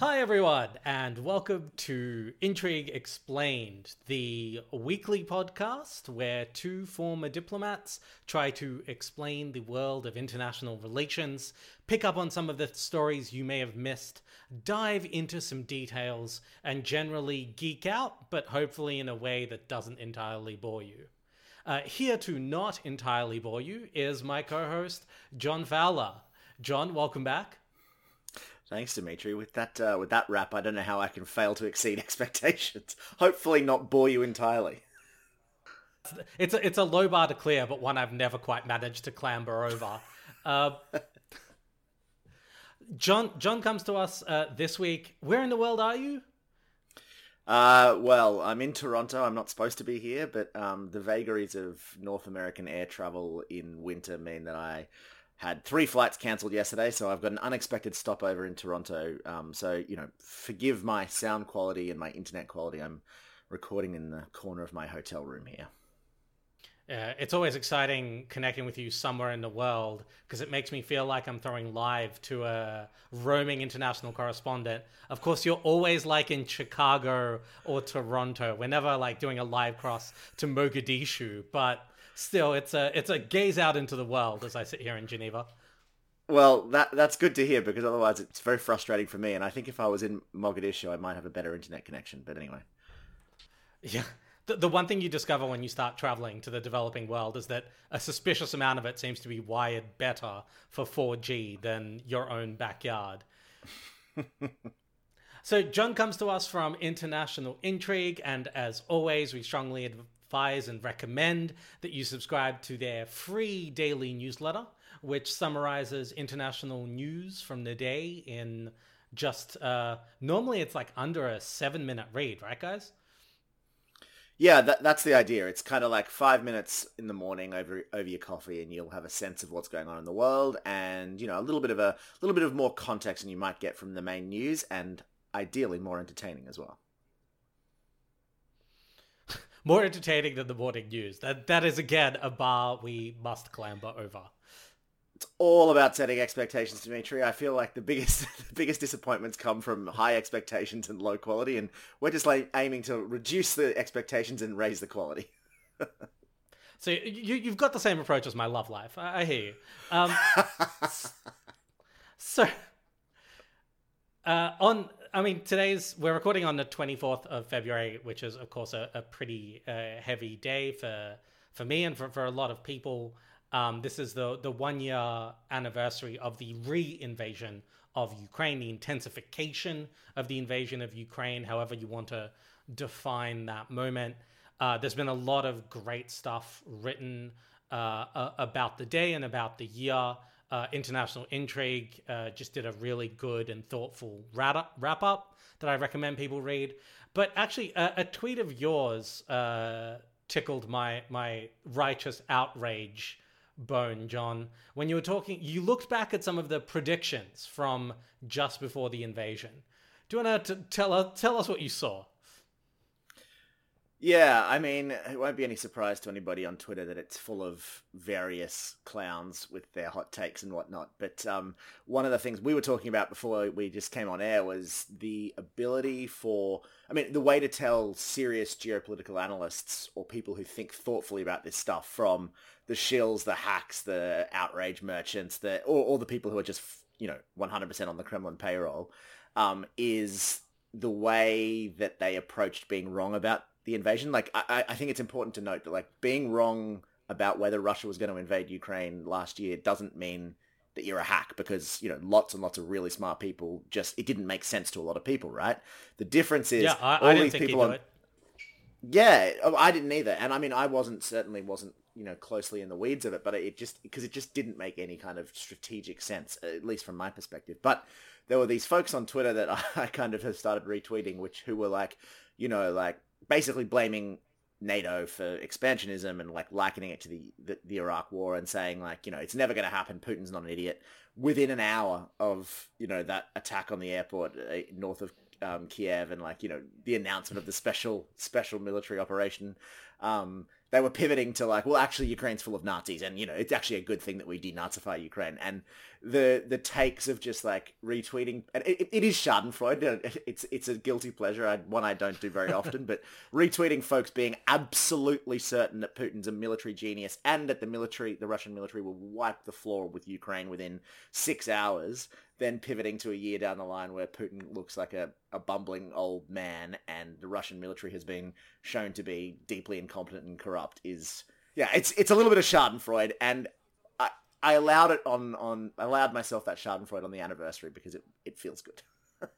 Hi, everyone, and welcome to Intrigue Explained, the weekly podcast where two former diplomats try to explain the world of international relations, pick up on some of the stories you may have missed, dive into some details, and generally geek out, but hopefully in a way that doesn't entirely bore you. Uh, here to not entirely bore you is my co host, John Fowler. John, welcome back. Thanks, Dmitry. With that, uh, with that wrap, I don't know how I can fail to exceed expectations. Hopefully, not bore you entirely. It's a, it's a low bar to clear, but one I've never quite managed to clamber over. Uh, John John comes to us uh, this week. Where in the world are you? Uh, well, I'm in Toronto. I'm not supposed to be here, but um, the vagaries of North American air travel in winter mean that I had three flights cancelled yesterday, so I've got an unexpected stopover in Toronto. Um, so, you know, forgive my sound quality and my internet quality. I'm recording in the corner of my hotel room here. Uh, it's always exciting connecting with you somewhere in the world because it makes me feel like I'm throwing live to a roaming international correspondent. Of course, you're always like in Chicago or Toronto. We're never like doing a live cross to Mogadishu, but still, it's a it's a gaze out into the world as I sit here in Geneva. Well, that that's good to hear because otherwise it's very frustrating for me. And I think if I was in Mogadishu, I might have a better internet connection. But anyway, yeah. The, the one thing you discover when you start traveling to the developing world is that a suspicious amount of it seems to be wired better for 4G than your own backyard. so, John comes to us from International Intrigue, and as always, we strongly advise and recommend that you subscribe to their free daily newsletter, which summarizes international news from the day in just uh, normally it's like under a seven minute read, right, guys? Yeah, that, that's the idea. It's kind of like five minutes in the morning over over your coffee, and you'll have a sense of what's going on in the world, and you know a little bit of a little bit of more context than you might get from the main news, and ideally more entertaining as well more entertaining than the morning news. That that is again a bar we must clamber over. It's all about setting expectations, Dmitry. I feel like the biggest the biggest disappointments come from high expectations and low quality, and we're just like aiming to reduce the expectations and raise the quality. so you you've got the same approach as my love life. I, I hear you. Um, so uh, on I mean, today's we're recording on the 24th of February, which is of course a, a pretty uh, heavy day for for me and for, for a lot of people. Um, this is the the one year anniversary of the re-invasion of Ukraine, the intensification of the invasion of Ukraine, however you want to define that moment. Uh, there's been a lot of great stuff written uh, about the day and about the year uh, International Intrigue uh, just did a really good and thoughtful wrap up that I recommend people read. But actually, a, a tweet of yours uh, tickled my my righteous outrage bone, John. When you were talking, you looked back at some of the predictions from just before the invasion. Do you want to tell us tell us what you saw? Yeah, I mean, it won't be any surprise to anybody on Twitter that it's full of various clowns with their hot takes and whatnot. But um, one of the things we were talking about before we just came on air was the ability for, I mean, the way to tell serious geopolitical analysts or people who think thoughtfully about this stuff from the shills, the hacks, the outrage merchants, the or, or the people who are just, you know, 100% on the Kremlin payroll, um, is the way that they approached being wrong about the invasion. Like, I, I think it's important to note that, like, being wrong about whether Russia was going to invade Ukraine last year doesn't mean that you're a hack because, you know, lots and lots of really smart people just, it didn't make sense to a lot of people, right? The difference is yeah, I, all I these people on, Yeah, oh, I didn't either. And I mean, I wasn't, certainly wasn't, you know, closely in the weeds of it, but it just, because it just didn't make any kind of strategic sense, uh, at least from my perspective. But there were these folks on Twitter that I kind of have started retweeting, which, who were like, you know, like, basically blaming NATO for expansionism and like likening it to the, the, the Iraq war and saying like, you know, it's never going to happen. Putin's not an idiot. Within an hour of, you know, that attack on the airport uh, north of um, Kiev and like, you know, the announcement of the special, special military operation, um, they were pivoting to like, well, actually, Ukraine's full of Nazis, and you know, it's actually a good thing that we denazify Ukraine. And the the takes of just like retweeting, and it, it is Schadenfreude. It's it's a guilty pleasure, I, one I don't do very often, but retweeting folks being absolutely certain that Putin's a military genius and that the military, the Russian military, will wipe the floor with Ukraine within six hours then pivoting to a year down the line where Putin looks like a, a bumbling old man and the Russian military has been shown to be deeply incompetent and corrupt is yeah, it's it's a little bit of Schadenfreude and I I allowed it on on I allowed myself that Schadenfreude on the anniversary because it, it feels good.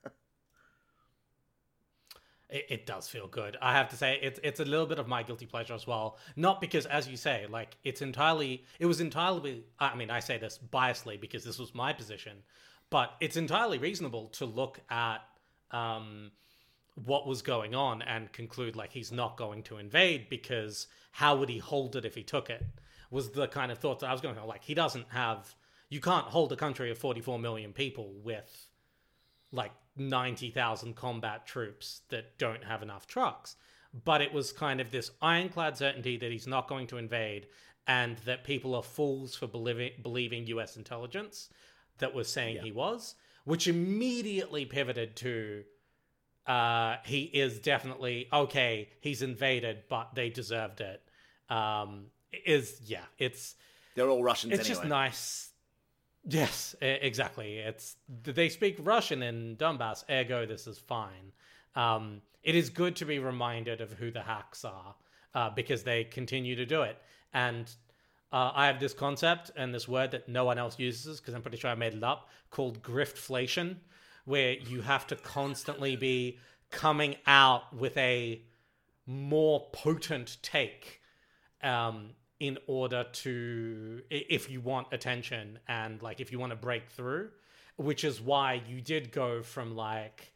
it, it, does feel good. I have to say it's it's a little bit of my guilty pleasure as well. Not because, as you say, like it's entirely it was entirely. I mean, I say this biasly because this was my position, but it's entirely reasonable to look at um, what was going on and conclude like he's not going to invade because how would he hold it if he took it? Was the kind of thought that I was going to like he doesn't have you can't hold a country of 44 million people with like 90,000 combat troops that don't have enough trucks. But it was kind of this ironclad certainty that he's not going to invade and that people are fools for believing, believing US intelligence that was saying yeah. he was, which immediately pivoted to uh, he is definitely okay. He's invaded, but they deserved it. Um, is yeah, it's they're all Russians. It's anyway. just nice. Yes, exactly. It's they speak Russian in Donbass, ergo this is fine. Um, it is good to be reminded of who the hacks are uh, because they continue to do it. And uh, I have this concept and this word that no one else uses because I'm pretty sure I made it up called griftflation, where you have to constantly be coming out with a more potent take um, in order to, if you want attention and like if you want to break through, which is why you did go from like,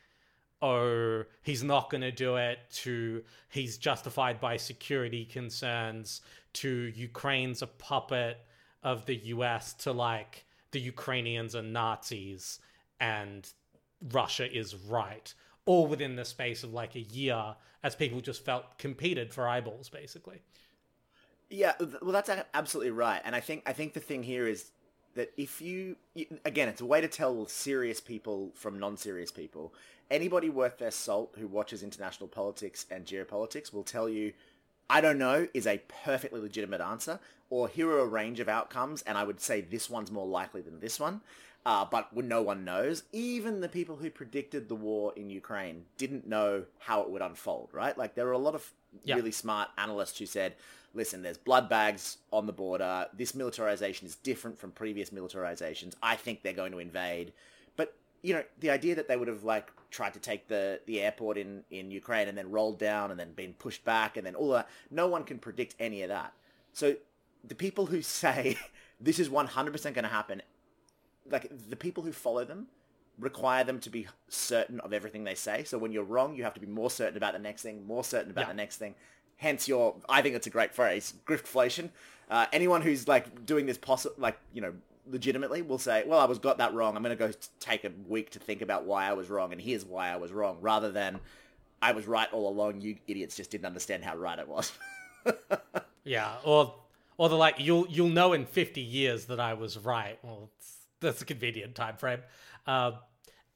oh, he's not going to do it to he's justified by security concerns to Ukraine's a puppet of the US to like the Ukrainians are Nazis and Russia is right, all within the space of like a year as people just felt competed for eyeballs basically. Yeah, well that's absolutely right. And I think I think the thing here is that if you again it's a way to tell serious people from non-serious people. Anybody worth their salt who watches international politics and geopolitics will tell you I don't know is a perfectly legitimate answer, or here are a range of outcomes, and I would say this one's more likely than this one. Uh, but no one knows, even the people who predicted the war in Ukraine didn't know how it would unfold, right? Like there were a lot of yeah. really smart analysts who said, listen, there's blood bags on the border. This militarization is different from previous militarizations. I think they're going to invade. But, you know, the idea that they would have like tried to take the, the airport in, in Ukraine and then rolled down and then been pushed back and then all that. No one can predict any of that. So the people who say this is 100% going to happen, like the people who follow them require them to be certain of everything they say. So when you're wrong, you have to be more certain about the next thing, more certain about yeah. the next thing. Hence your, I think it's a great phrase, griftflation. Uh, anyone who's like doing this possible, like, you know, legitimately will say, well, I was got that wrong. I'm going to go take a week to think about why I was wrong, and here's why I was wrong, rather than I was right all along. You idiots just didn't understand how right it was. yeah, or or the like, you'll you'll know in 50 years that I was right. Well, that's a convenient time frame. Uh,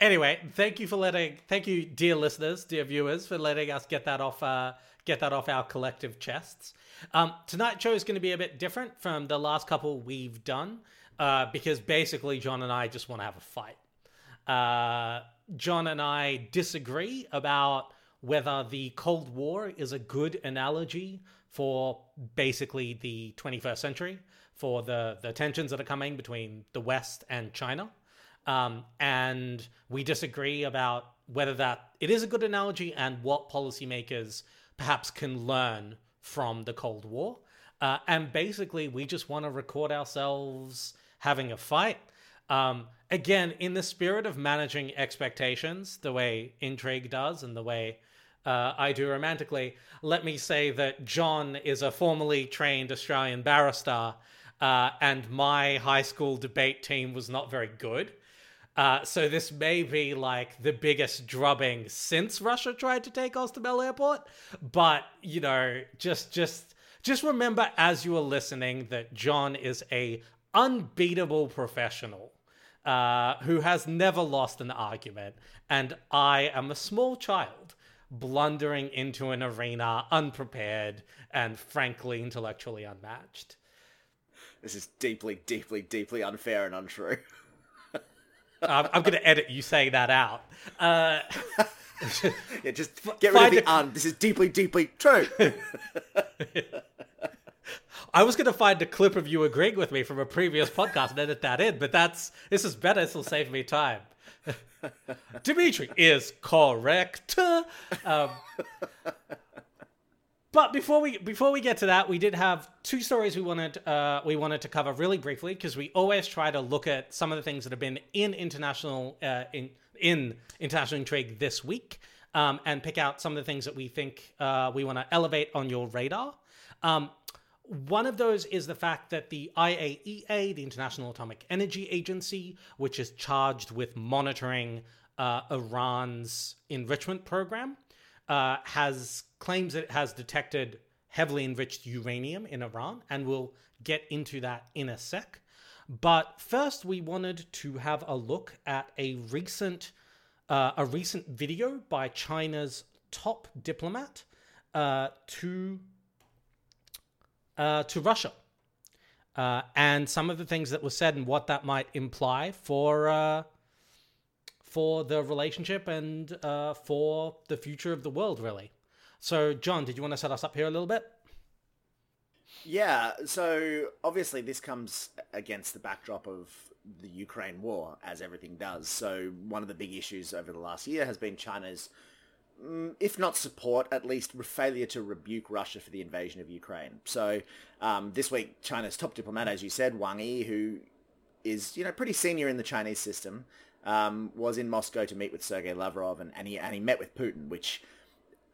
anyway, thank you for letting, thank you, dear listeners, dear viewers, for letting us get that off, uh, get that off our collective chests. Um, tonight's show is going to be a bit different from the last couple we've done uh, because basically John and I just want to have a fight. Uh, John and I disagree about whether the Cold War is a good analogy for basically the 21st century, for the, the tensions that are coming between the West and China. Um, and we disagree about whether that it is a good analogy and what policymakers perhaps can learn from the Cold War. Uh, and basically, we just want to record ourselves having a fight. Um, again, in the spirit of managing expectations, the way Intrigue does and the way uh, I do romantically, let me say that John is a formally trained Australian barrister, uh, and my high school debate team was not very good. Uh, so this may be like the biggest drubbing since Russia tried to take Hostomel Airport, but you know, just just just remember as you are listening that John is a unbeatable professional uh, who has never lost an argument, and I am a small child blundering into an arena unprepared and frankly intellectually unmatched. This is deeply, deeply, deeply unfair and untrue. um, I'm going to edit you saying that out. Uh, yeah, just get rid of the a... un. This is deeply, deeply true. I was going to find a clip of you agreeing with me from a previous podcast and edit that in, but that's this is better. This will save me time. Dmitry is correct. Um, but before we before we get to that, we did have two stories we wanted uh, we wanted to cover really briefly because we always try to look at some of the things that have been in international uh, in in international intrigue this week um, and pick out some of the things that we think uh, we want to elevate on your radar. Um, one of those is the fact that the IAEA, the International Atomic Energy Agency, which is charged with monitoring uh, Iran's enrichment program, uh, has claims it has detected heavily enriched uranium in Iran, and we'll get into that in a sec. But first, we wanted to have a look at a recent uh, a recent video by China's top diplomat uh, to uh, to Russia. Uh, and some of the things that were said and what that might imply for uh, for the relationship and uh, for the future of the world, really. So, John, did you want to set us up here a little bit? Yeah. So obviously, this comes against the backdrop of the Ukraine war, as everything does. So one of the big issues over the last year has been China's Mm, if not support, at least failure to rebuke Russia for the invasion of Ukraine. So um, this week, China's top diplomat, as you said, Wang Yi, who is you know pretty senior in the Chinese system, um, was in Moscow to meet with Sergei Lavrov, and, and he and he met with Putin, which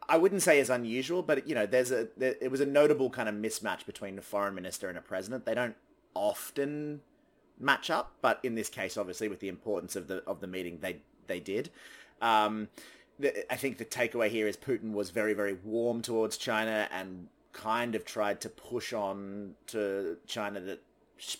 I wouldn't say is unusual, but you know there's a there, it was a notable kind of mismatch between a foreign minister and a president. They don't often match up, but in this case, obviously, with the importance of the of the meeting, they they did. Um, I think the takeaway here is Putin was very, very warm towards China and kind of tried to push on to China that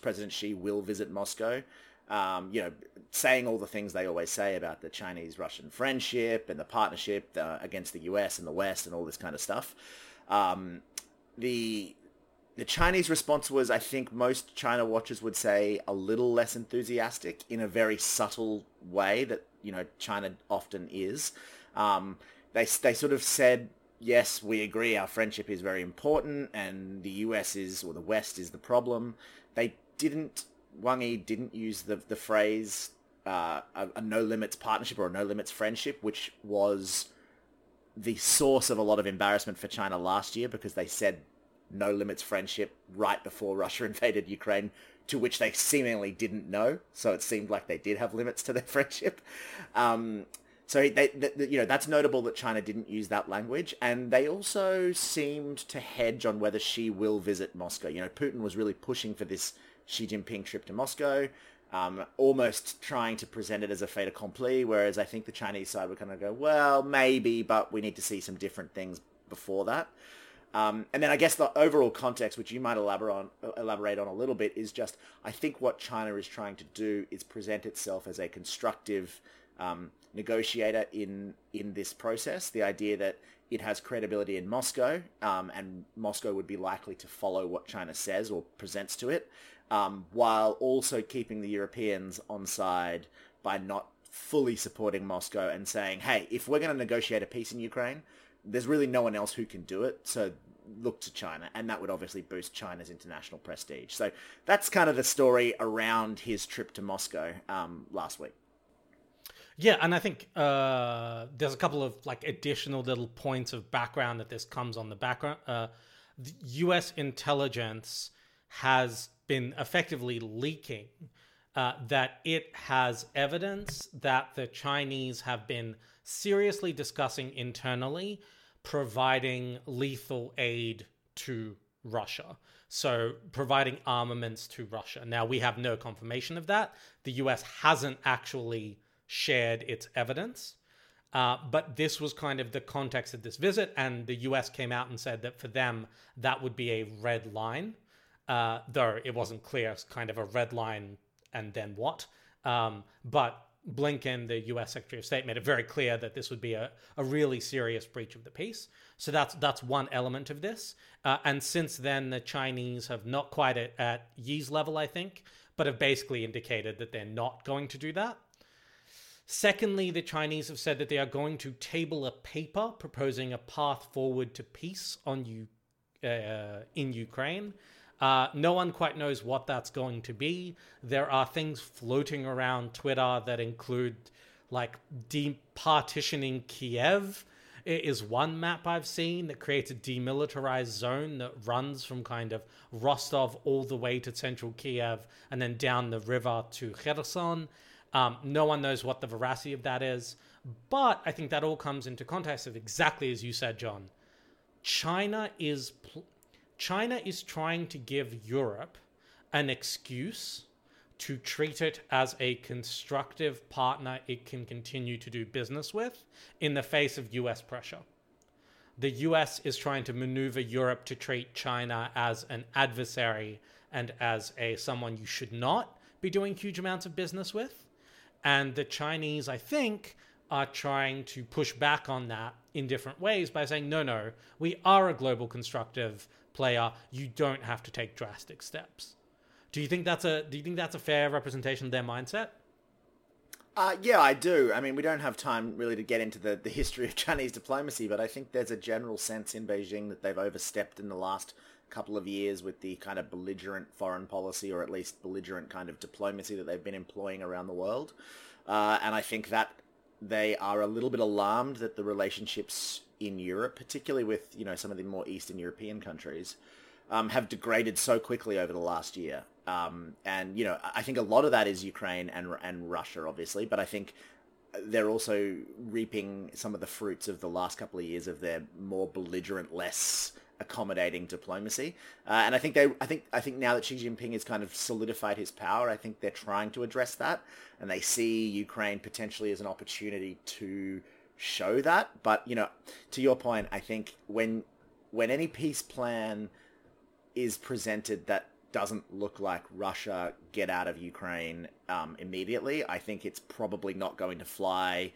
President Xi will visit Moscow. Um, you know, saying all the things they always say about the Chinese-Russian friendship and the partnership uh, against the U.S. and the West and all this kind of stuff. Um, the the Chinese response was, I think most China watchers would say, a little less enthusiastic in a very subtle way that you know China often is. Um, they they sort of said, yes, we agree, our friendship is very important, and the US is or the West is the problem. They didn't. Wang Yi didn't use the the phrase uh, a, a no limits partnership or a no limits friendship, which was the source of a lot of embarrassment for China last year because they said no limits friendship right before Russia invaded Ukraine, to which they seemingly didn't know. So it seemed like they did have limits to their friendship. Um, so they, they, you know, that's notable that China didn't use that language, and they also seemed to hedge on whether Xi will visit Moscow. You know, Putin was really pushing for this Xi Jinping trip to Moscow, um, almost trying to present it as a fait accompli. Whereas I think the Chinese side would kind of go, well, maybe, but we need to see some different things before that. Um, and then I guess the overall context, which you might elaborate on, elaborate on a little bit, is just I think what China is trying to do is present itself as a constructive um, negotiator in in this process. The idea that it has credibility in Moscow, um, and Moscow would be likely to follow what China says or presents to it, um, while also keeping the Europeans on side by not fully supporting Moscow and saying, "Hey, if we're going to negotiate a peace in Ukraine, there's really no one else who can do it." So look to China, and that would obviously boost China's international prestige. So that's kind of the story around his trip to Moscow um, last week. Yeah, and I think uh, there's a couple of like additional little points of background that this comes on the background. Uh, the U.S. intelligence has been effectively leaking uh, that it has evidence that the Chinese have been seriously discussing internally providing lethal aid to Russia. So, providing armaments to Russia. Now, we have no confirmation of that. The US hasn't actually shared its evidence. Uh, but this was kind of the context of this visit, and the US came out and said that for them, that would be a red line, uh, though it wasn't clear, it's kind of a red line and then what. Um, but Blinken, the US Secretary of State, made it very clear that this would be a, a really serious breach of the peace. So that's that's one element of this. Uh, and since then, the Chinese have not quite at, at Yi's level, I think, but have basically indicated that they're not going to do that. Secondly, the Chinese have said that they are going to table a paper proposing a path forward to peace on U- uh, in Ukraine. Uh, no one quite knows what that's going to be. There are things floating around Twitter that include like departitioning Kiev it is one map I've seen that creates a demilitarized zone that runs from kind of Rostov all the way to central Kiev and then down the river to Kherson. Um, no one knows what the veracity of that is, but I think that all comes into context of exactly as you said, John. China is pl- China is trying to give Europe an excuse to treat it as a constructive partner it can continue to do business with in the face of US pressure. The US is trying to maneuver Europe to treat China as an adversary and as a someone you should not be doing huge amounts of business with. And the Chinese, I think, are trying to push back on that in different ways by saying, no, no, we are a global constructive player. You don't have to take drastic steps. Do you think that's a do you think that's a fair representation of their mindset? Uh, yeah, I do. I mean, we don't have time really to get into the, the history of Chinese diplomacy, but I think there's a general sense in Beijing that they've overstepped in the last couple of years with the kind of belligerent foreign policy or at least belligerent kind of diplomacy that they've been employing around the world. Uh, and I think that they are a little bit alarmed that the relationships in Europe, particularly with you know some of the more Eastern European countries, um, have degraded so quickly over the last year. Um, and you know, I think a lot of that is Ukraine and and Russia, obviously, but I think they're also reaping some of the fruits of the last couple of years of their more belligerent, less accommodating diplomacy. Uh, and I think they, I think, I think now that Xi Jinping has kind of solidified his power, I think they're trying to address that, and they see Ukraine potentially as an opportunity to show that. But you know, to your point, I think when when any peace plan is presented that doesn't look like Russia get out of Ukraine um, immediately, I think it's probably not going to fly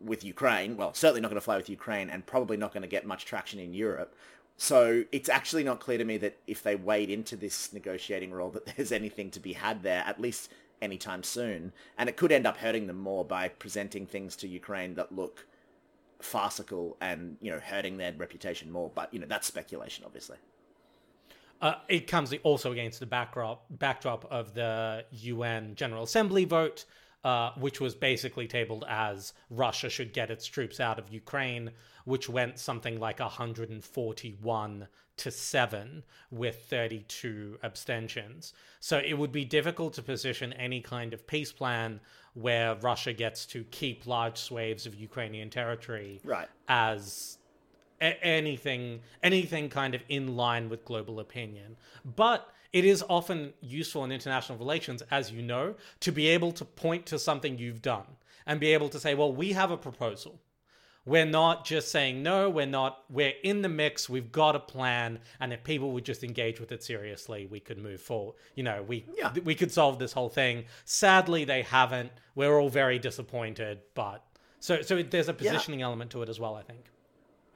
with Ukraine. Well, certainly not going to fly with Ukraine, and probably not going to get much traction in Europe. So it's actually not clear to me that if they wade into this negotiating role that there's anything to be had there, at least anytime soon. And it could end up hurting them more by presenting things to Ukraine that look farcical and, you know, hurting their reputation more. But, you know, that's speculation, obviously. Uh, it comes also against the backdrop backdrop of the UN General Assembly vote, uh, which was basically tabled as Russia should get its troops out of Ukraine, which went something like 141 to 7 with 32 abstentions. So it would be difficult to position any kind of peace plan where Russia gets to keep large swathes of Ukrainian territory right. as a- anything anything kind of in line with global opinion. But it is often useful in international relations, as you know, to be able to point to something you've done and be able to say, well, we have a proposal. We're not just saying no, we're not, we're in the mix, we've got a plan, and if people would just engage with it seriously, we could move forward. You know, we Yeah. we could solve this whole thing. Sadly, they haven't. We're all very disappointed, but so so there's a positioning element to it as well, I think.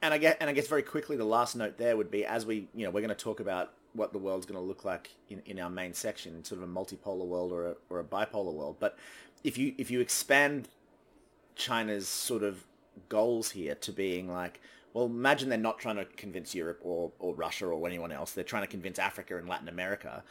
And I guess, and I guess very quickly, the last note there would be as we, you know, we're going to talk about what the world's going to look like in, in our main section, sort of a multipolar world or a, or a bipolar world. But if you if you expand China's sort of goals here to being like, well, imagine they're not trying to convince Europe or, or Russia or anyone else. They're trying to convince Africa and Latin America.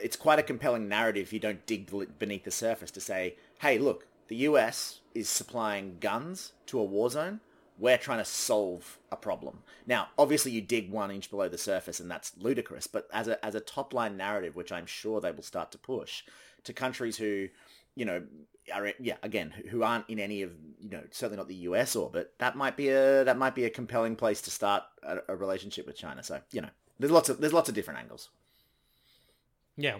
It's quite a compelling narrative if you don't dig beneath the surface to say, hey, look, the US is supplying guns to a war zone. We're trying to solve a problem. Now, obviously, you dig one inch below the surface, and that's ludicrous. But as a as a top line narrative, which I'm sure they will start to push to countries who, you know, are yeah again who aren't in any of you know certainly not the US orbit, that might be a that might be a compelling place to start a, a relationship with China. So you know, there's lots of there's lots of different angles. Yeah.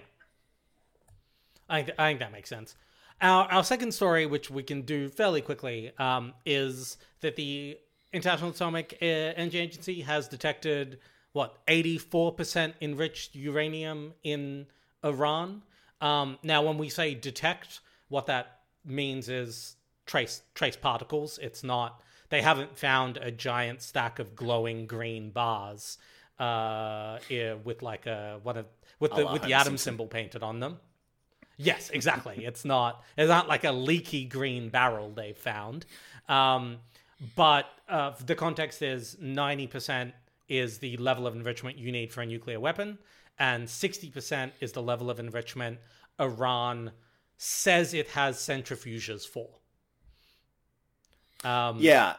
I think, I think that makes sense. Our our second story, which we can do fairly quickly, um, is that the International Atomic uh, Energy Agency has detected what eighty four percent enriched uranium in Iran. Um, now, when we say detect, what that means is trace trace particles. It's not they haven't found a giant stack of glowing green bars uh, with like a one of with the with the atom symbol painted on them. Yes, exactly. it's not it's not like a leaky green barrel they've found. Um, but uh, the context is ninety percent is the level of enrichment you need for a nuclear weapon, and sixty percent is the level of enrichment Iran says it has centrifuges for. Um, yeah.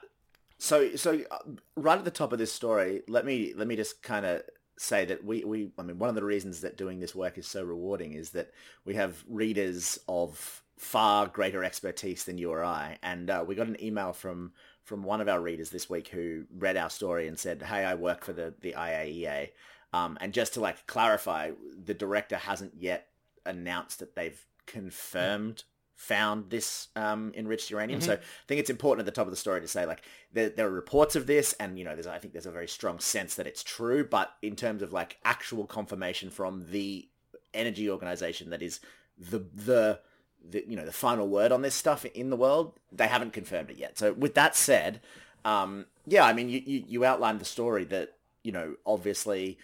So, so uh, right at the top of this story, let me let me just kind of say that we, we I mean one of the reasons that doing this work is so rewarding is that we have readers of far greater expertise than you or I, and uh, we got an email from from one of our readers this week who read our story and said, "Hey, I work for the the IAEA," um, and just to like clarify, the director hasn't yet announced that they've confirmed found this um, enriched uranium. Mm-hmm. So I think it's important at the top of the story to say like there, there, are reports of this, and you know, there's I think there's a very strong sense that it's true. But in terms of like actual confirmation from the energy organization that is the the the you know the final word on this stuff in the world, they haven't confirmed it yet. So with that said, um, yeah, I mean you, you you outlined the story that you know obviously.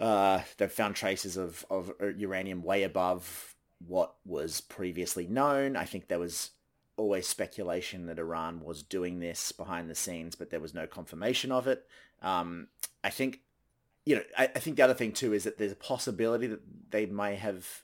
Uh, they've found traces of, of uranium way above what was previously known. I think there was always speculation that Iran was doing this behind the scenes, but there was no confirmation of it. Um, I think, you know, I, I, think the other thing too is that there's a possibility that they may have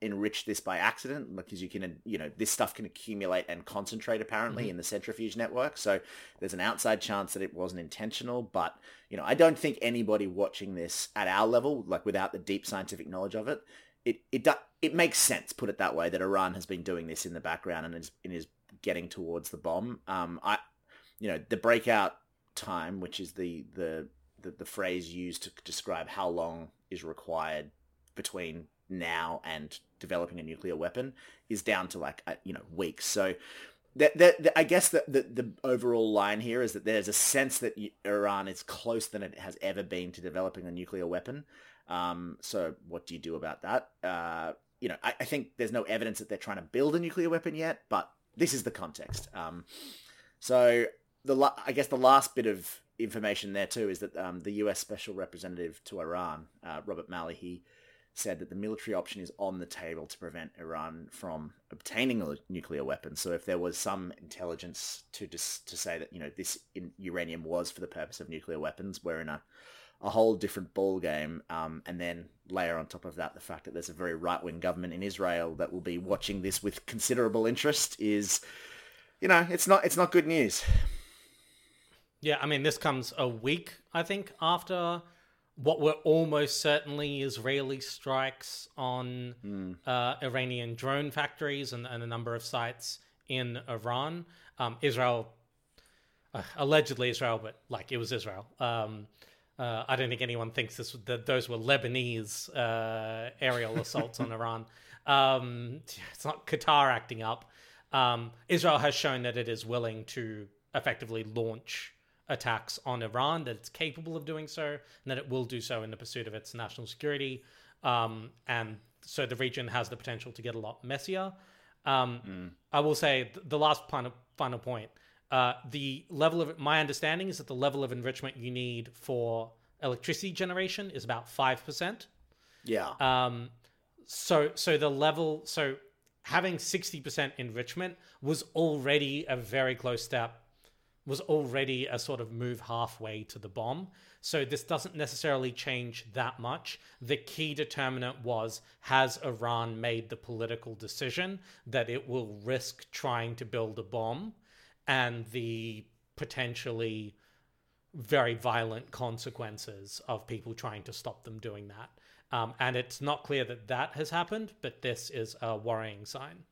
enriched this by accident because you can, you know, this stuff can accumulate and concentrate apparently mm-hmm. in the centrifuge network. So there's an outside chance that it wasn't intentional, but, you know, I don't think anybody watching this at our level, like without the deep scientific knowledge of it, it it it makes sense, put it that way, that Iran has been doing this in the background and is and is getting towards the bomb. Um, I, you know, the breakout time, which is the the the, the phrase used to describe how long is required between now and developing a nuclear weapon, is down to like uh, you know weeks. So. That, that, I guess the, the, the overall line here is that there's a sense that Iran is closer than it has ever been to developing a nuclear weapon. Um, so what do you do about that? Uh, you know, I, I, think there's no evidence that they're trying to build a nuclear weapon yet, but this is the context. Um, so the la- I guess the last bit of information there too is that um, the U.S. Special Representative to Iran, uh, Robert Malley, he said that the military option is on the table to prevent Iran from obtaining a nuclear weapon. So if there was some intelligence to just to say that you know this uranium was for the purpose of nuclear weapons, we're in a a whole different ball game. Um, and then layer on top of that the fact that there's a very right wing government in Israel that will be watching this with considerable interest is, you know, it's not it's not good news. Yeah, I mean, this comes a week, I think, after what were almost certainly Israeli strikes on mm. uh, Iranian drone factories and, and, a number of sites in Iran. Um, Israel, uh, allegedly Israel, but like it was Israel. Um, uh, I don't think anyone thinks this that those were Lebanese uh, aerial assaults on Iran. Um, it's not Qatar acting up. Um, Israel has shown that it is willing to effectively launch attacks on Iran, that it's capable of doing so, and that it will do so in the pursuit of its national security. Um, and so the region has the potential to get a lot messier. Mm. I will say the last final, final point uh, the level of my understanding is that the level of enrichment you need for electricity generation is about five percent. Yeah. Um. So so the level so having sixty percent enrichment was already a very close step. Was already a sort of move halfway to the bomb. So this doesn't necessarily change that much. The key determinant was has Iran made the political decision that it will risk trying to build a bomb and the potentially very violent consequences of people trying to stop them doing that. Um, and it's not clear that that has happened, but this is a worrying sign.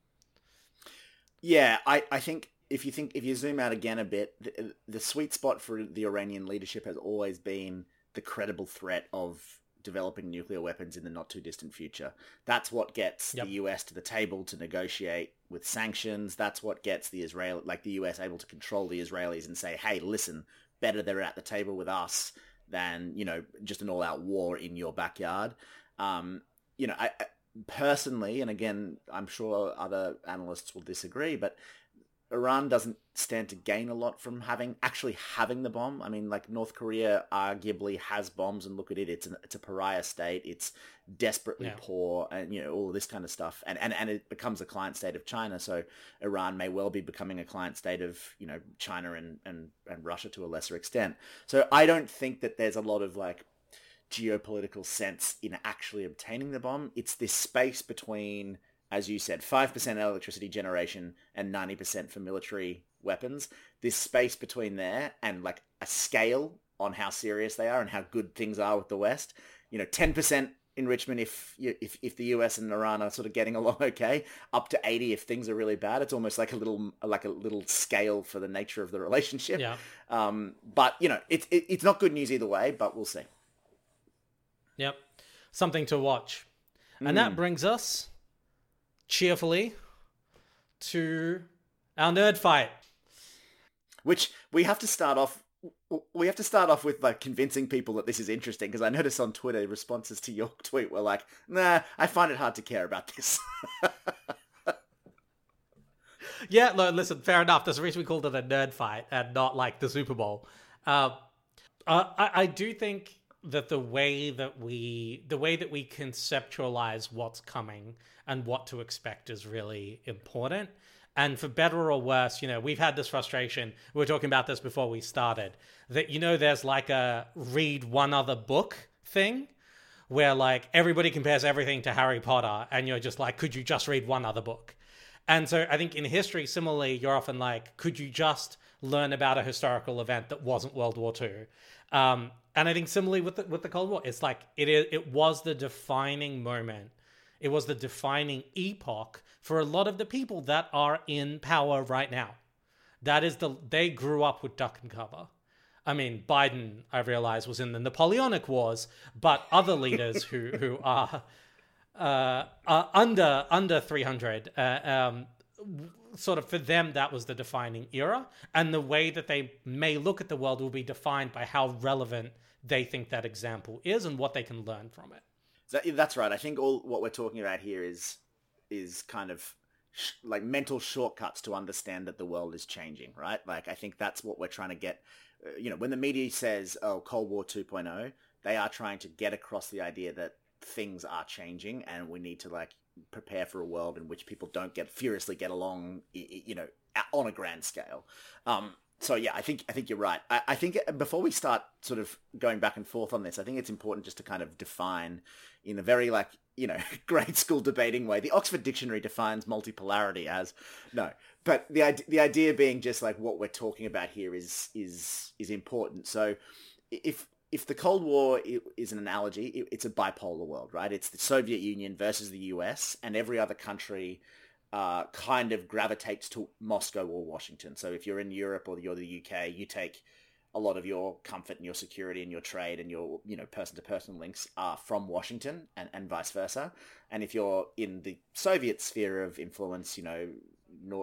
Yeah, I, I think if you think if you zoom out again a bit, the, the sweet spot for the Iranian leadership has always been the credible threat of developing nuclear weapons in the not too distant future. That's what gets yep. the US to the table to negotiate with sanctions. That's what gets the Israel, like the US, able to control the Israelis and say, "Hey, listen, better they're at the table with us than you know just an all-out war in your backyard." Um, you know, I, I personally, and again, I'm sure other analysts will disagree, but Iran doesn't stand to gain a lot from having actually having the bomb. I mean, like North Korea arguably has bombs, and look at it; it's an, it's a pariah state. It's desperately yeah. poor, and you know all this kind of stuff. And, and and it becomes a client state of China. So Iran may well be becoming a client state of you know China and and and Russia to a lesser extent. So I don't think that there's a lot of like geopolitical sense in actually obtaining the bomb. It's this space between as you said, 5% electricity generation and 90% for military weapons. This space between there and like a scale on how serious they are and how good things are with the West. You know, 10% enrichment if if if the US and Iran are sort of getting along okay, up to 80 if things are really bad. It's almost like a little like a little scale for the nature of the relationship. Yeah. Um, but you know, it's it, it's not good news either way. But we'll see. Yep, something to watch, and mm. that brings us cheerfully to our nerd fight. Which we have to start off we have to start off with like convincing people that this is interesting because I noticed on Twitter responses to your tweet were like, "Nah, I find it hard to care about this." yeah, look, listen, fair enough. There's a reason we called it a nerd fight and not like the Super Bowl. Uh, uh, I, I do think that the way that we the way that we conceptualize what's coming and what to expect is really important. And for better or worse you know we've had this frustration. We were talking about this before we started that you know there's like a read one other book thing where like everybody compares everything to harry potter and you're just like could you just read one other book? And so i think in history similarly you're often like could you just learn about a historical event that wasn't world war ii um, and I think similarly with the, with the Cold War, it's like it it was the defining moment. It was the defining epoch for a lot of the people that are in power right now. That is the they grew up with duck and cover. I mean, Biden, I realize, was in the Napoleonic Wars, but other leaders who who are uh, are under under three hundred uh, um, sort of for them that was the defining era. And the way that they may look at the world will be defined by how relevant they think that example is and what they can learn from it. That, that's right. I think all what we're talking about here is is kind of sh- like mental shortcuts to understand that the world is changing right? Like i think that's what we're trying to get uh, you know when the media says oh cold war 2.0 they are trying to get across the idea that things are changing and we need to like prepare for a world in which people don't get furiously get along, you know, on a grand scale. Um, so yeah, I think I think you're right. I, I, think uh, before we start sort of going back and forth on this, I think it's important just to kind of define in a very like you know grade school debating way. The Oxford Dictionary defines multipolarity as no, but the the idea being just like what we're talking about here is is is important. So if if the Cold War is an analogy, it's a bipolar world, right? It's the Soviet Union versus the US, and every other country uh, kind of gravitates to Moscow or Washington. So if you're in Europe or you're the UK, you take a lot of your comfort and your security and your trade and your you know person to person links are from Washington and, and vice versa. And if you're in the Soviet sphere of influence, you know,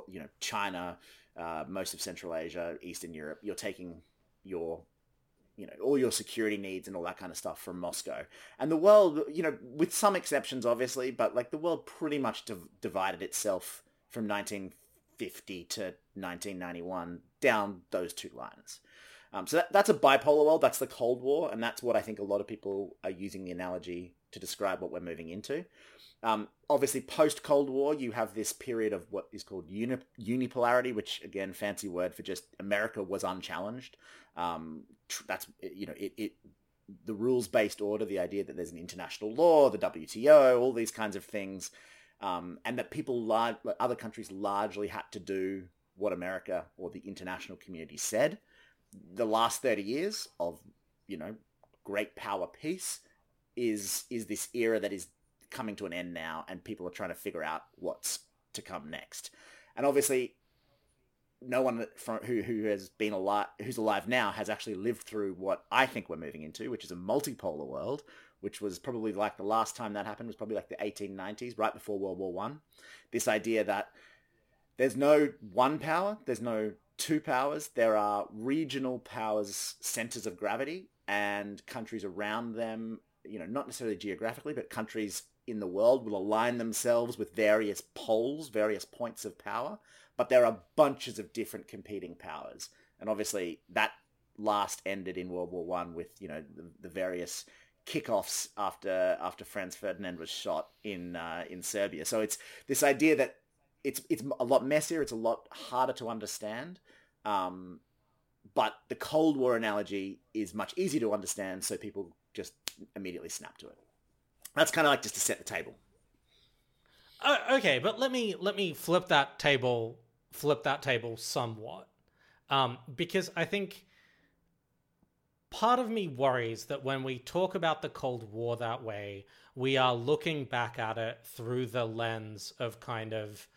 you know China, uh, most of Central Asia, Eastern Europe, you're taking your you know all your security needs and all that kind of stuff from Moscow. And the world, you know, with some exceptions, obviously, but like the world pretty much div- divided itself from 1950 to 1991 down those two lines. Um, so that, that's a bipolar world. That's the Cold War, and that's what I think a lot of people are using the analogy to describe what we're moving into. Um, obviously, post Cold War, you have this period of what is called uni- unipolarity, which again, fancy word for just America was unchallenged. Um, tr- that's you know it, it the rules based order, the idea that there's an international law, the WTO, all these kinds of things, um, and that people, lar- other countries, largely had to do what America or the international community said. The last thirty years of you know great power peace is is this era that is coming to an end now, and people are trying to figure out what's to come next. And obviously, no one from who who has been alive who's alive now has actually lived through what I think we're moving into, which is a multipolar world, which was probably like the last time that happened was probably like the 1890s, right before World War One. This idea that there's no one power, there's no two powers, there are regional powers, centers of gravity, and countries around them. You know, not necessarily geographically, but countries in the world will align themselves with various poles, various points of power but there are bunches of different competing powers, and obviously that last ended in World War One with you know the, the, various kickoffs after after Franz Ferdinand was shot in uh, in Serbia. So it's this idea that it's it's a lot messier, it's a lot harder to understand. Um, but the Cold War analogy is much easier to understand, so people just immediately snap to it. That's kind of like just to set the table. Uh, okay, but let me let me flip that table flip that table somewhat. Um, because I think part of me worries that when we talk about the Cold War that way, we are looking back at it through the lens of kind of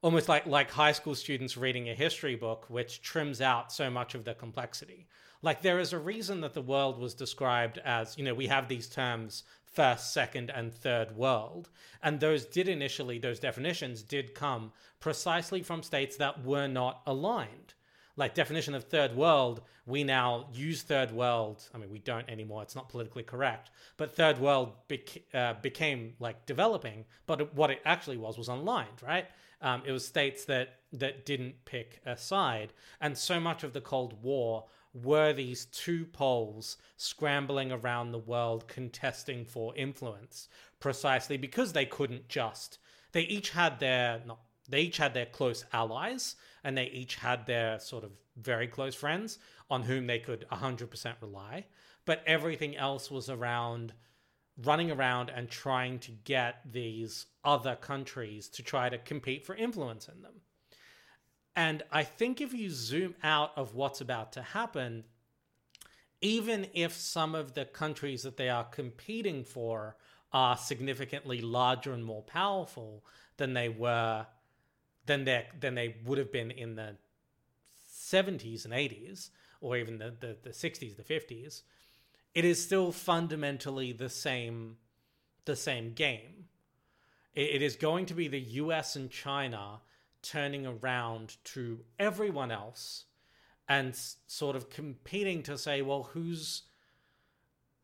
almost like like high school students reading a history book which trims out so much of the complexity like there is a reason that the world was described as you know we have these terms first, second, and third world. And those did initially, those definitions did come precisely from states that were not aligned. Like definition of third world, we now use third world. I mean, we don't anymore. It's not politically correct. But third world uh, became like developing. But what it actually was was aligned, right? Um, it was states that that didn't pick a side, and so much of the Cold War were these two poles scrambling around the world contesting for influence precisely because they couldn't just. They each had their not they each had their close allies and they each had their sort of very close friends on whom they could 100% rely. But everything else was around running around and trying to get these other countries to try to compete for influence in them and I think if you zoom out of what's about to happen, even if some of the countries that they are competing for are significantly larger and more powerful than they were than they than they would have been in the 70s and 80s or even the, the, the 60s the 50s it is still fundamentally the same the same game. It, it is going to be the US and China turning around to everyone else and sort of competing to say, well, whose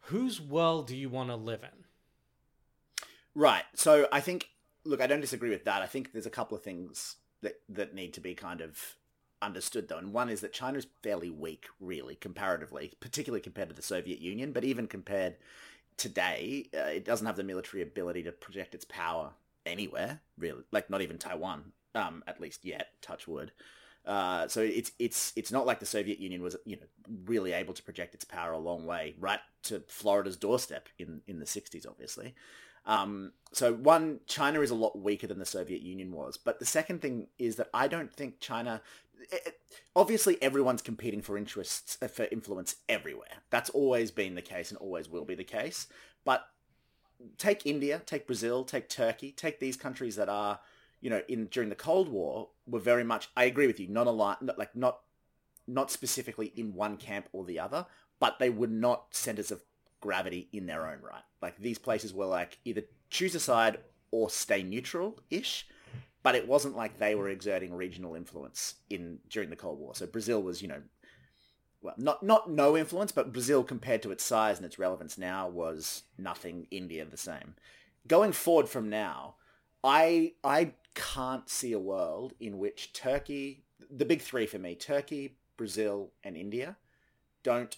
whose world do you want to live in? Right. So I think, look, I don't disagree with that. I think there's a couple of things that that need to be kind of understood though, and one is that China is fairly weak, really, comparatively, particularly compared to the Soviet Union, but even compared today, uh, it doesn't have the military ability to project its power anywhere, really, like not even Taiwan um, at least yet, touch wood. Uh, so it's it's it's not like the Soviet Union was you know really able to project its power a long way right to Florida's doorstep in in the 60s obviously. Um, so one China is a lot weaker than the Soviet Union was, but the second thing is that I don't think China it, obviously everyone's competing for interests uh, for influence everywhere. That's always been the case and always will be the case. But take India, take Brazil, take Turkey, take these countries that are you know, in during the Cold War were very much. I agree with you. Not a lot, like not not specifically in one camp or the other, but they were not centers of gravity in their own right. Like these places were like either choose a side or stay neutral ish. But it wasn't like they were exerting regional influence in during the Cold War. So Brazil was, you know, well, not not no influence, but Brazil compared to its size and its relevance now was nothing. India the same. Going forward from now, I I can't see a world in which Turkey, the big three for me, Turkey, Brazil, and India, don't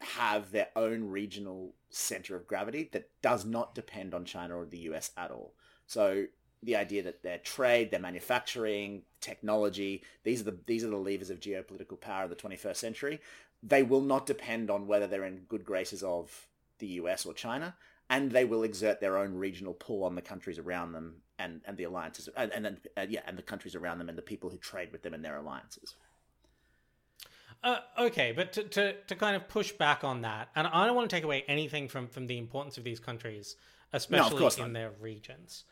have their own regional center of gravity that does not depend on China or the US at all. So the idea that their trade, their manufacturing, technology, these are the these are the levers of geopolitical power of the 21st century. They will not depend on whether they're in good graces of the US or China and they will exert their own regional pull on the countries around them and, and the alliances and, and then uh, yeah and the countries around them and the people who trade with them in their alliances. Uh, okay, but to, to, to kind of push back on that, and I don't want to take away anything from, from the importance of these countries, especially no, in their regions.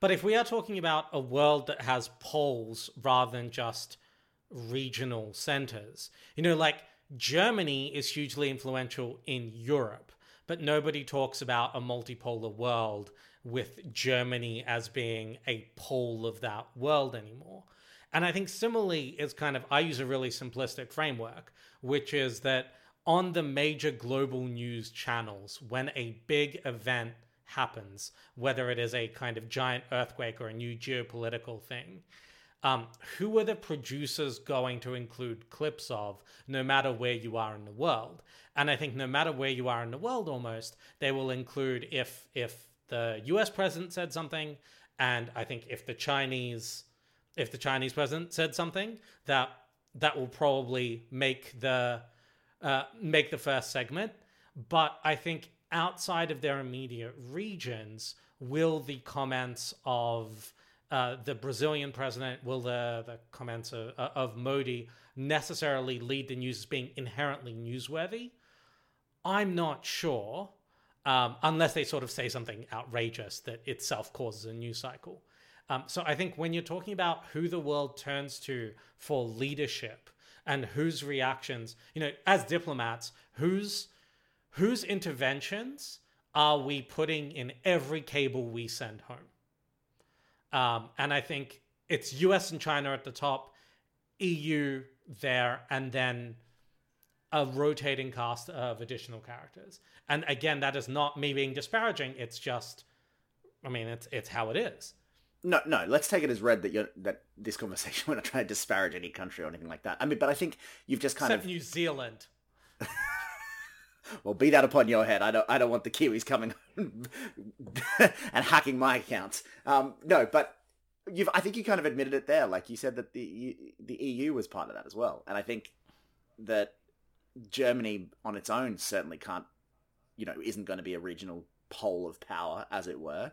But if we are talking about a world that has poles rather than just regional centers. You know, like Germany is hugely influential in Europe, but nobody talks about a multipolar world with Germany as being a pole of that world anymore. And I think similarly is kind of, I use a really simplistic framework, which is that on the major global news channels, when a big event happens, whether it is a kind of giant earthquake or a new geopolitical thing, um, who are the producers going to include clips of, no matter where you are in the world? And I think no matter where you are in the world, almost they will include if if the U.S. president said something, and I think if the Chinese if the Chinese president said something, that that will probably make the uh, make the first segment. But I think outside of their immediate regions, will the comments of uh, the Brazilian president, will the, the comments of, of Modi necessarily lead the news as being inherently newsworthy? I'm not sure, um, unless they sort of say something outrageous that itself causes a news cycle. Um, so I think when you're talking about who the world turns to for leadership and whose reactions, you know, as diplomats, whose whose interventions are we putting in every cable we send home? Um, and I think it's US and China at the top, EU there, and then a rotating cast of additional characters. And again, that is not me being disparaging. It's just, I mean, it's it's how it is. No, no. Let's take it as read that you're that this conversation. We're not trying to disparage any country or anything like that. I mean, but I think you've just kind Except of New Zealand. well, be that upon your head. I don't. I don't want the Kiwis coming and hacking my accounts. Um, no, but you've. I think you kind of admitted it there. Like you said that the the EU was part of that as well, and I think that Germany on its own certainly can't. You know, isn't going to be a regional pole of power, as it were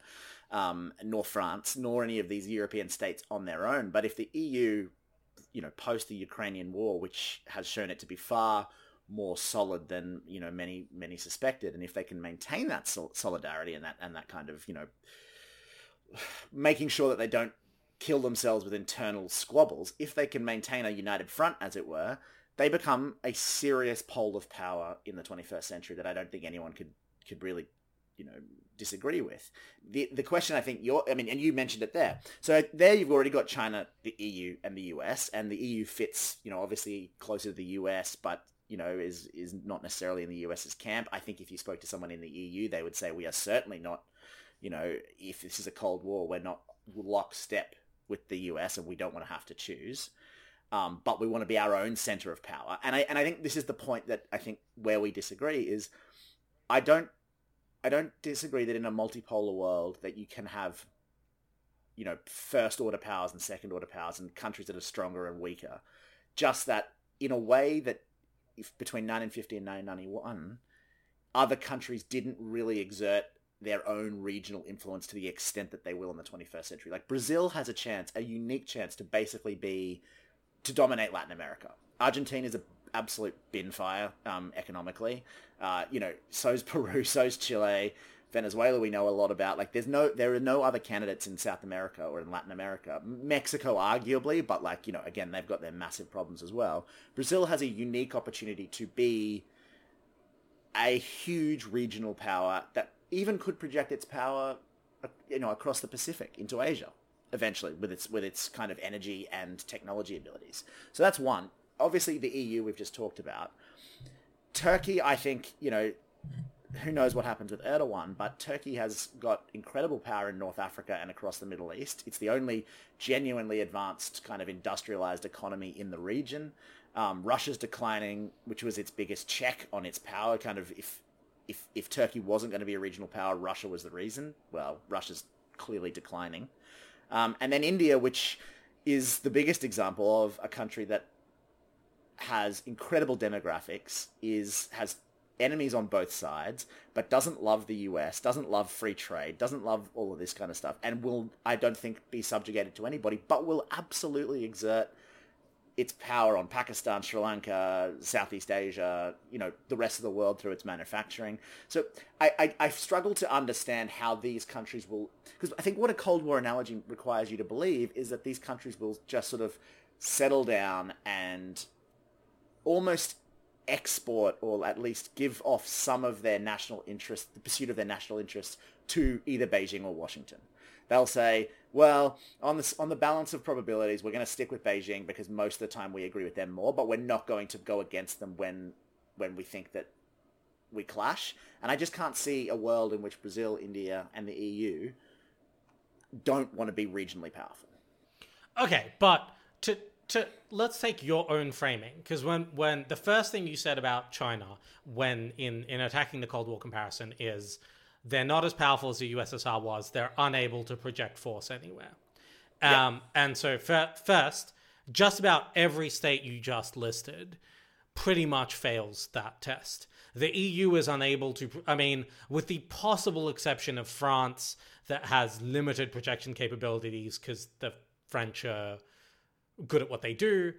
um, nor France, nor any of these European states on their own. But if the EU, you know, post the Ukrainian war, which has shown it to be far more solid than you know many many suspected, and if they can maintain that sol- solidarity and that and that kind of you know making sure that they don't kill themselves with internal squabbles, if they can maintain a united front, as it were, they become a serious pole of power in the 21st century that I don't think anyone could could really you know disagree with. The the question I think you're I mean and you mentioned it there. So there you've already got China, the EU and the US and the EU fits, you know, obviously closer to the US but you know is is not necessarily in the US's camp. I think if you spoke to someone in the EU they would say we are certainly not, you know, if this is a cold war, we're not lockstep with the US and we don't want to have to choose. Um, but we want to be our own center of power. And I and I think this is the point that I think where we disagree is I don't I don't disagree that in a multipolar world that you can have, you know, first order powers and second order powers and countries that are stronger and weaker. Just that in a way that if between 1950 and 1991, other countries didn't really exert their own regional influence to the extent that they will in the 21st century. Like Brazil has a chance, a unique chance to basically be to dominate Latin America. Argentina is a absolute bin fire um, economically. Uh, you know, so's Peru, so's Chile, Venezuela. We know a lot about. Like, there's no, there are no other candidates in South America or in Latin America. Mexico, arguably, but like, you know, again, they've got their massive problems as well. Brazil has a unique opportunity to be a huge regional power that even could project its power, uh, you know, across the Pacific into Asia eventually with its with its kind of energy and technology abilities. So that's one obviously the EU we've just talked about. Turkey, I think, you know, who knows what happens with Erdogan, but Turkey has got incredible power in North Africa and across the Middle East. It's the only genuinely advanced kind of industrialized economy in the region. Um, Russia's declining, which was its biggest check on its power. Kind of if if if Turkey wasn't going to be a regional power, Russia was the reason. Well, Russia's clearly declining, um, and then India, which is the biggest example of a country that has incredible demographics, is has enemies on both sides, but doesn't love the US, doesn't love free trade, doesn't love all of this kind of stuff, and will, I don't think, be subjugated to anybody, but will absolutely exert its power on Pakistan, Sri Lanka, Southeast Asia, you know, the rest of the world through its manufacturing. So I, I, I struggle to understand how these countries will, because I think what a Cold War analogy requires you to believe is that these countries will just sort of settle down and almost export or at least give off some of their national interest, the pursuit of their national interests to either Beijing or Washington. They'll say, well, on the, on the balance of probabilities, we're going to stick with Beijing because most of the time we agree with them more, but we're not going to go against them when when we think that we clash. And I just can't see a world in which Brazil, India, and the EU don't want to be regionally powerful. Okay, but to to let's take your own framing because when when the first thing you said about China when in in attacking the Cold War comparison is they're not as powerful as the USSR was. They're unable to project force anywhere. Um, And so first, just about every state you just listed pretty much fails that test. The EU is unable to, I mean, with the possible exception of France that has limited projection capabilities because the French are good at what they do.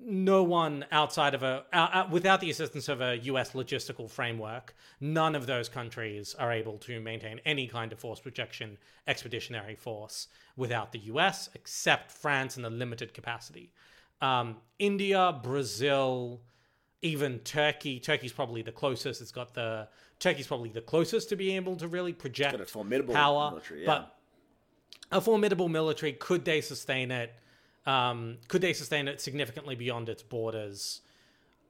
No one outside of a, uh, without the assistance of a US logistical framework, none of those countries are able to maintain any kind of force projection expeditionary force without the US, except France in a limited capacity. Um, India, Brazil, even Turkey. Turkey's probably the closest. It's got the Turkey's probably the closest to being able to really project a formidable power. military, yeah. But a formidable military, could they sustain it? Um, could they sustain it significantly beyond its borders?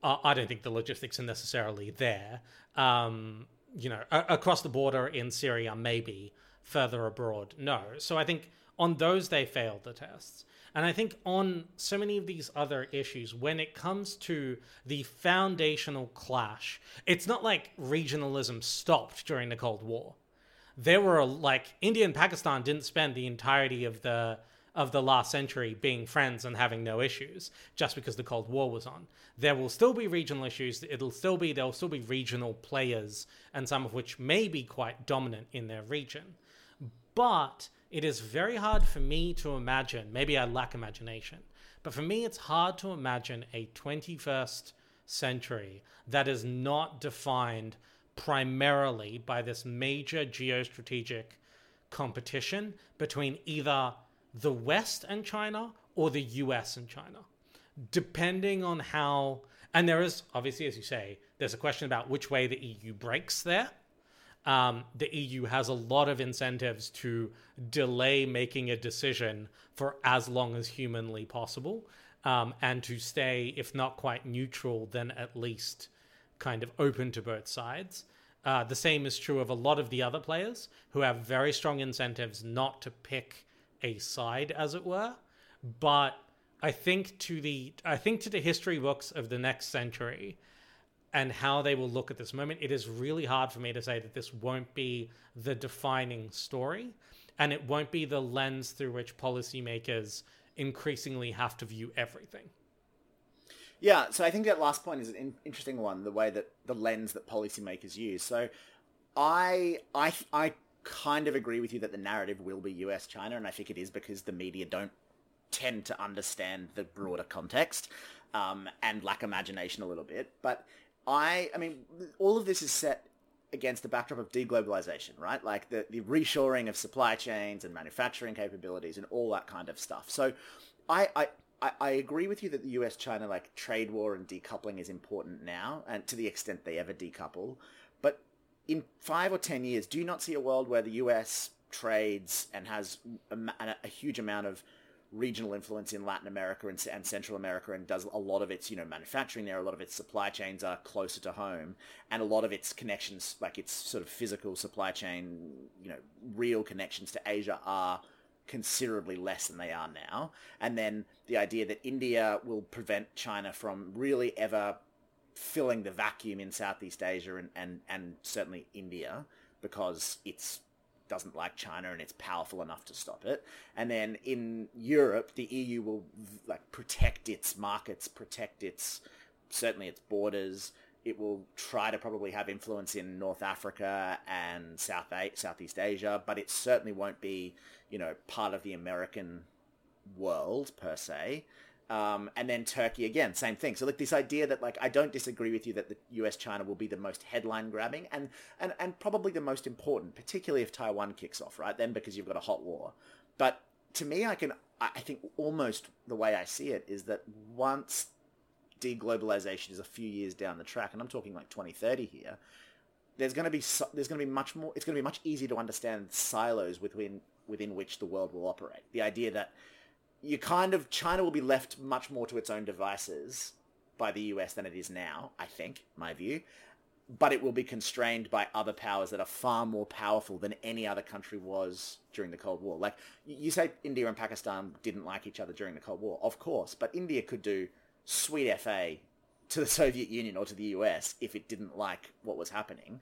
Uh, I don't think the logistics are necessarily there. Um, you know, a- across the border in Syria, maybe further abroad, no. So I think on those they failed the tests. And I think on so many of these other issues, when it comes to the foundational clash, it's not like regionalism stopped during the Cold War. There were like India and Pakistan didn't spend the entirety of the of the last century being friends and having no issues just because the Cold War was on. There will still be regional issues. It'll still be there'll still be regional players, and some of which may be quite dominant in their region. But it is very hard for me to imagine, maybe I lack imagination, but for me it's hard to imagine a 21st century that is not defined primarily by this major geostrategic competition between either the West and China or the US and China, depending on how. And there is, obviously, as you say, there's a question about which way the EU breaks there. Um, the EU has a lot of incentives to delay making a decision for as long as humanly possible um, and to stay, if not quite neutral, then at least kind of open to both sides. Uh, the same is true of a lot of the other players who have very strong incentives not to pick a side, as it were. But I think to the I think to the history books of the next century and how they will look at this moment, it is really hard for me to say that this won't be the defining story, and it won't be the lens through which policymakers increasingly have to view everything. Yeah, so I think that last point is an in- interesting one, the way that the lens that policymakers use. So I I I kind of agree with you that the narrative will be US China and I think it is because the media don't tend to understand the broader context um, and lack imagination a little bit. But I I mean all of this is set against the backdrop of deglobalization, right? Like the, the reshoring of supply chains and manufacturing capabilities and all that kind of stuff. So I, I I, agree with you that the US China like trade war and decoupling is important now, and to the extent they ever decouple. In five or ten years, do you not see a world where the US trades and has a, a huge amount of regional influence in Latin America and, and, Central America and does a lot of its, you know, manufacturing there. A lot of its supply chains are closer to home and a lot of its connections, like its sort of physical supply chain, you know, real connections to Asia are considerably less than they are now. And then the idea that India will prevent China from really ever filling the vacuum in Southeast Asia and, and, and certainly India because it's doesn't like China and it's powerful enough to stop it. And then in Europe, the EU will like protect its markets, protect its certainly its borders. It will try to probably have influence in North Africa and South Southeast Asia, but it certainly won't be, you know, part of the American world per se. Um, and then Turkey again, same thing. So like this idea that like I don't disagree with you that the U.S. China will be the most headline grabbing and and and probably the most important, particularly if Taiwan kicks off, right? Then because you've got a hot war. But to me, I can I think almost the way I see it is that once deglobalization is a few years down the track, and I'm talking like 2030 here, there's going to be so, there's going to be much more. It's going to be much easier to understand silos within within which the world will operate. The idea that you kind of China will be left much more to its own devices by the US than it is now. I think my view, but it will be constrained by other powers that are far more powerful than any other country was during the Cold War. Like you say, India and Pakistan didn't like each other during the Cold War, of course, but India could do sweet FA to the Soviet Union or to the US if it didn't like what was happening.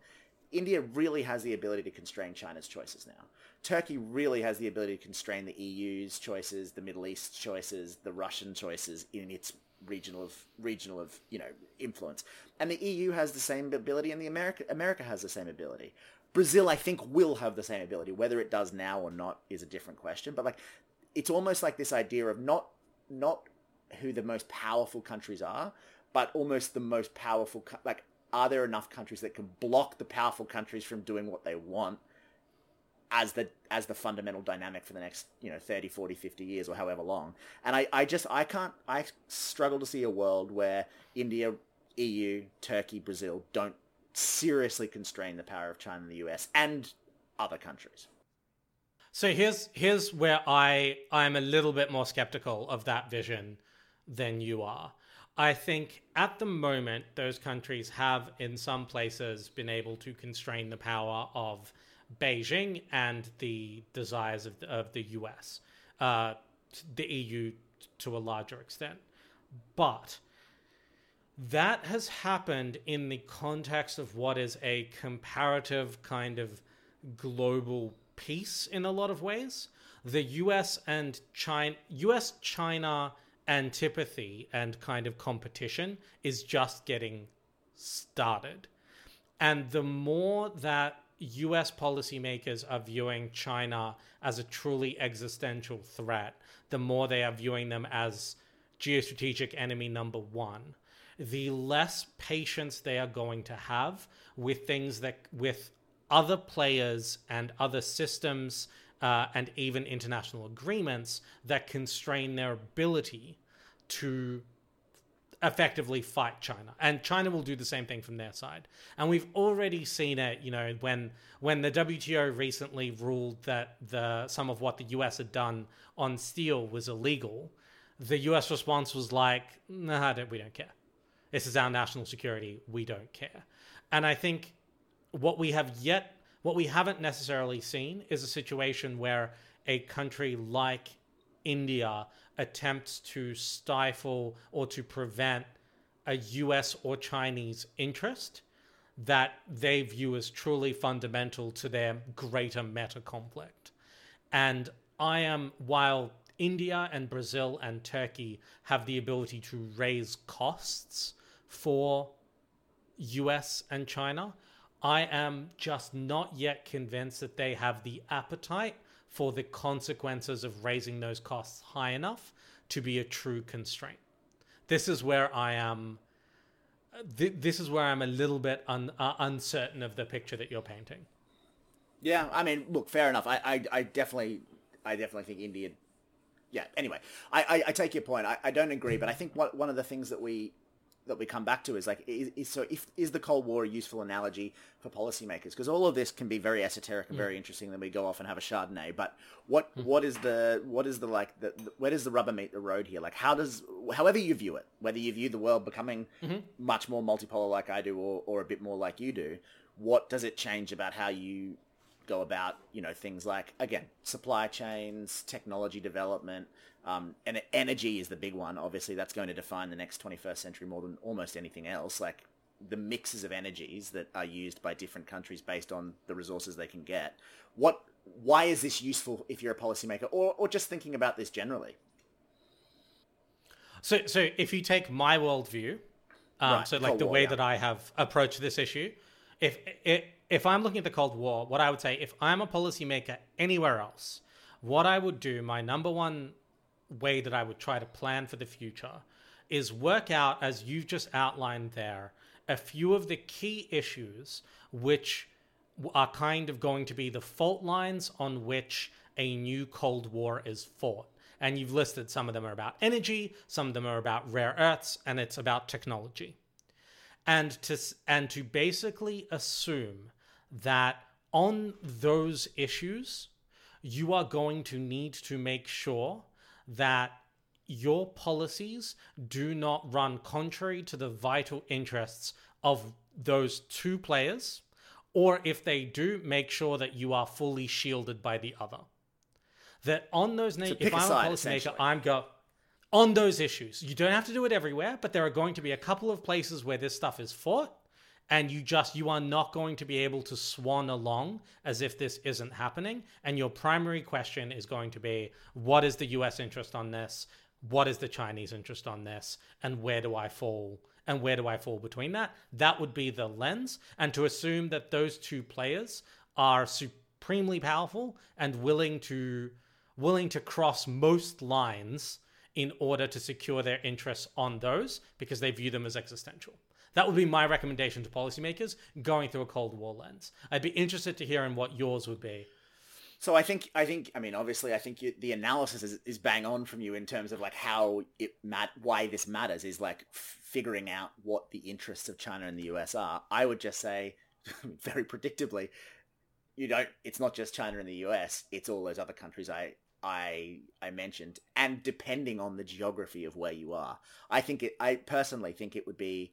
India really has the ability to constrain China's choices now. Turkey really has the ability to constrain the EU's choices, the Middle East choices, the Russian choices in its regional of regional of you know influence. And the EU has the same ability, and the America America has the same ability. Brazil, I think, will have the same ability. Whether it does now or not is a different question. But like, it's almost like this idea of not not who the most powerful countries are, but almost the most powerful, like, are there enough countries that can block the powerful countries from doing what they want as the as the fundamental dynamic for the next you know 30 40 50 years or however long and i i just i can't i struggle to see a world where india eu turkey brazil don't seriously constrain the power of china and the us and other countries so here's here's where i i'm a little bit more skeptical of that vision than you are. I think at the moment, those countries have, in some places, been able to constrain the power of Beijing and the desires of the, of the US, uh, the EU to a larger extent. But that has happened in the context of what is a comparative kind of global peace in a lot of ways. The US and China, US China antipathy and kind of competition is just getting started. And the more that US policymakers are viewing China as a truly existential threat, the more they are viewing them as geostrategic enemy number one, the less patience they are going to have with things that, with other players and other systems uh, and even international agreements that constrain their ability to effectively fight China. And China will do the same thing from their side. And we've already seen it, you know, when when the WTO recently ruled that the some of what the US had done on steel was illegal, the US response was like, "Nah, we don't care. This is our national security. We don't care." And I think what we have yet what we haven't necessarily seen is a situation where a country like India attempts to stifle or to prevent a US or Chinese interest that they view as truly fundamental to their greater meta conflict. And I am, while India and Brazil and Turkey have the ability to raise costs for US and China, I am just not yet convinced that they have the appetite for the consequences of raising those costs high enough to be a true constraint. This is where I am. Th- this is where I'm a little bit un- uh, uncertain of the picture that you're painting. Yeah, I mean, look, fair enough. I, I, I definitely, I definitely think India. Yeah. Anyway, I, I, I take your point. I, I don't agree, but I think what, one of the things that we that we come back to is like is, is, so if is the Cold War a useful analogy for policymakers? Because all of this can be very esoteric and very interesting. Then we go off and have a Chardonnay. But what mm. what is the what is the like the, the, where does the rubber meet the road here? Like how does however you view it, whether you view the world becoming mm-hmm. much more multipolar like I do, or or a bit more like you do, what does it change about how you go about you know things like again supply chains, technology development, um, and energy is the big one. Obviously, that's going to define the next 21st century more than almost anything else. Like the mixes of energies that are used by different countries based on the resources they can get. What? Why is this useful if you're a policymaker, or or just thinking about this generally? So, so if you take my worldview, um, right, so like the way that I have approached this issue, if it, if I'm looking at the Cold War, what I would say, if I'm a policymaker anywhere else, what I would do, my number one way that I would try to plan for the future is work out, as you've just outlined there, a few of the key issues which are kind of going to be the fault lines on which a new Cold War is fought. And you've listed some of them are about energy, some of them are about rare earths, and it's about technology. And to and to basically assume that on those issues, you are going to need to make sure that your policies do not run contrary to the vital interests of those two players, or if they do, make sure that you are fully shielded by the other. That on those, na- if I'm a policymaker, I'm go on those issues. You don't have to do it everywhere, but there are going to be a couple of places where this stuff is fought, and you just you are not going to be able to swan along as if this isn't happening. And your primary question is going to be, what is the U.S. interest on this? What is the Chinese interest on this? And where do I fall? and where do I fall between that? That would be the lens. And to assume that those two players are supremely powerful and willing to willing to cross most lines in order to secure their interests on those because they view them as existential. That would be my recommendation to policymakers going through a Cold War lens. I'd be interested to hear in what yours would be. So I think I think I mean obviously I think you, the analysis is, is bang on from you in terms of like how it mat why this matters is like figuring out what the interests of China and the US are. I would just say very predictably you don't it's not just China and the US it's all those other countries I I I mentioned and depending on the geography of where you are I think it I personally think it would be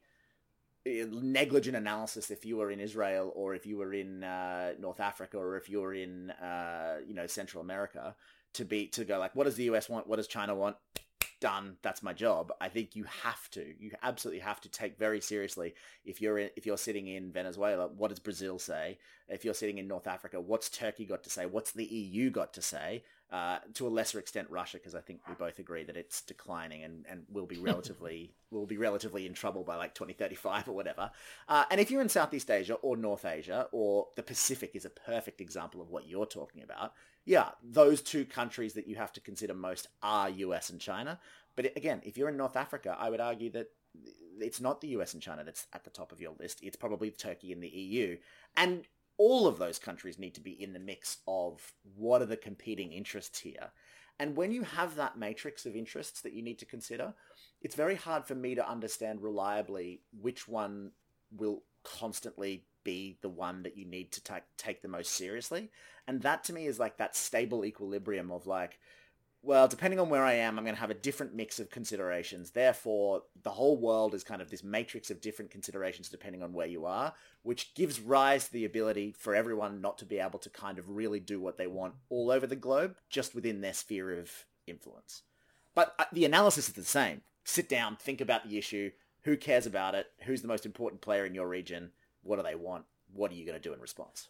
negligent analysis if you were in Israel or if you were in uh, North Africa or if you were in uh, you know Central America to be to go like what does the US want? What does China want? Done. That's my job. I think you have to you absolutely have to take very seriously if you're in, if you're sitting in Venezuela what does Brazil say? If you're sitting in North Africa what's Turkey got to say? What's the EU got to say uh, to a lesser extent Russia, because I think we both agree that it's declining and, and will be relatively will be relatively in trouble by like 2035 or whatever. Uh, and if you're in Southeast Asia or North Asia or the Pacific is a perfect example of what you're talking about. Yeah, those two countries that you have to consider most are US and China. But again, if you're in North Africa, I would argue that it's not the US and China that's at the top of your list. It's probably Turkey and the EU. And all of those countries need to be in the mix of what are the competing interests here. And when you have that matrix of interests that you need to consider, it's very hard for me to understand reliably which one will constantly be the one that you need to take take the most seriously. And that to me is like that stable equilibrium of like, well, depending on where I am, I'm going to have a different mix of considerations. Therefore, the whole world is kind of this matrix of different considerations depending on where you are, which gives rise to the ability for everyone not to be able to kind of really do what they want all over the globe, just within their sphere of influence. But uh, the analysis is the same. Sit down, think about the issue. Who cares about it? Who's the most important player in your region? What do they want? What are you going to do in response?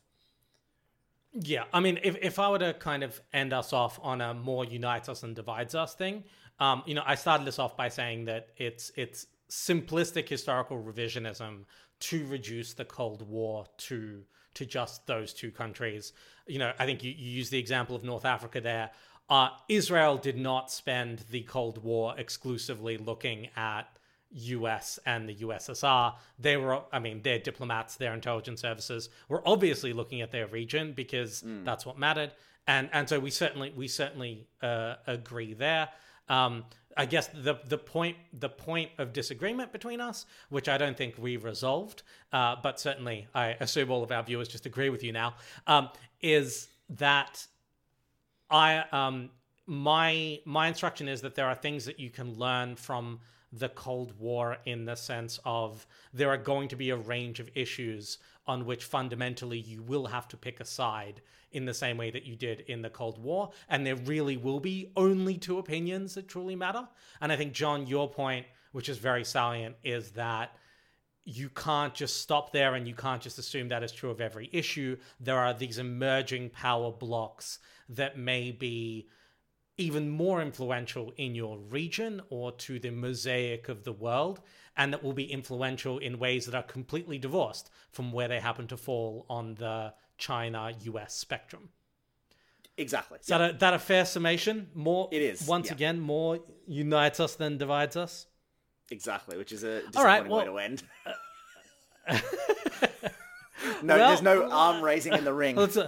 Yeah, I mean, if, if I were to kind of end us off on a more unites us and divides us thing, um, you know, I started this off by saying that it's it's simplistic historical revisionism to reduce the Cold War to to just those two countries. You know, I think you, you use the example of North Africa there. Uh, Israel did not spend the Cold War exclusively looking at US and the USSR, they were, I mean, their diplomats, their intelligence services were obviously looking at their region because mm. that's what mattered. And, and so we certainly, we certainly uh, agree there. Um, I guess the the point the point of disagreement between us, which I don't think we resolved, uh, but certainly I assume all of our viewers just agree with you now, um, is that I um, my my instruction is that there are things that you can learn from the Cold War in the sense of there are going to be a range of issues on which fundamentally you will have to pick a side in the same way that you did in the Cold War. And there really will be only two opinions that truly matter. And I think, John, your point, which is very salient, is that you can't just stop there and you can't just assume that is true of every issue. There are these emerging power blocks that may be even more influential in your region or to the mosaic of the world, and that will be influential in ways that are completely divorced from where they happen to fall on the China US spectrum. Exactly. Is that, a, that a fair summation? More. It is. Once yeah. again, more unites us than divides us. Exactly, which is a disappointing All right, well, way to end. no, well, there's no arm raising in the ring. Uh,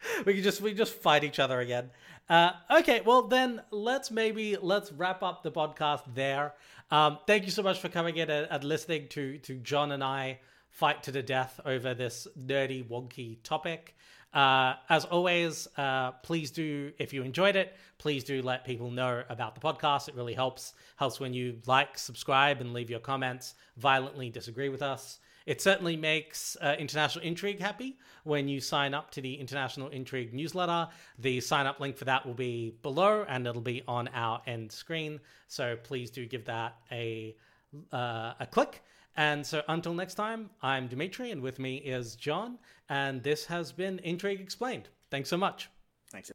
We can just we just fight each other again. Uh, okay, well then let's maybe let's wrap up the podcast there. Um, thank you so much for coming in and, and, listening to to John and I fight to the death over this nerdy wonky topic. Uh, as always, uh, please do if you enjoyed it, please do let people know about the podcast. It really helps helps when you like, subscribe, and leave your comments. Violently disagree with us. It certainly makes uh, International Intrigue happy when you sign up to the International Intrigue newsletter. The sign up link for that will be below and it'll be on our end screen. So please do give that a, uh, a click. And so until next time, I'm Dmitry and with me is John. And this has been Intrigue Explained. Thanks so much. Thanks.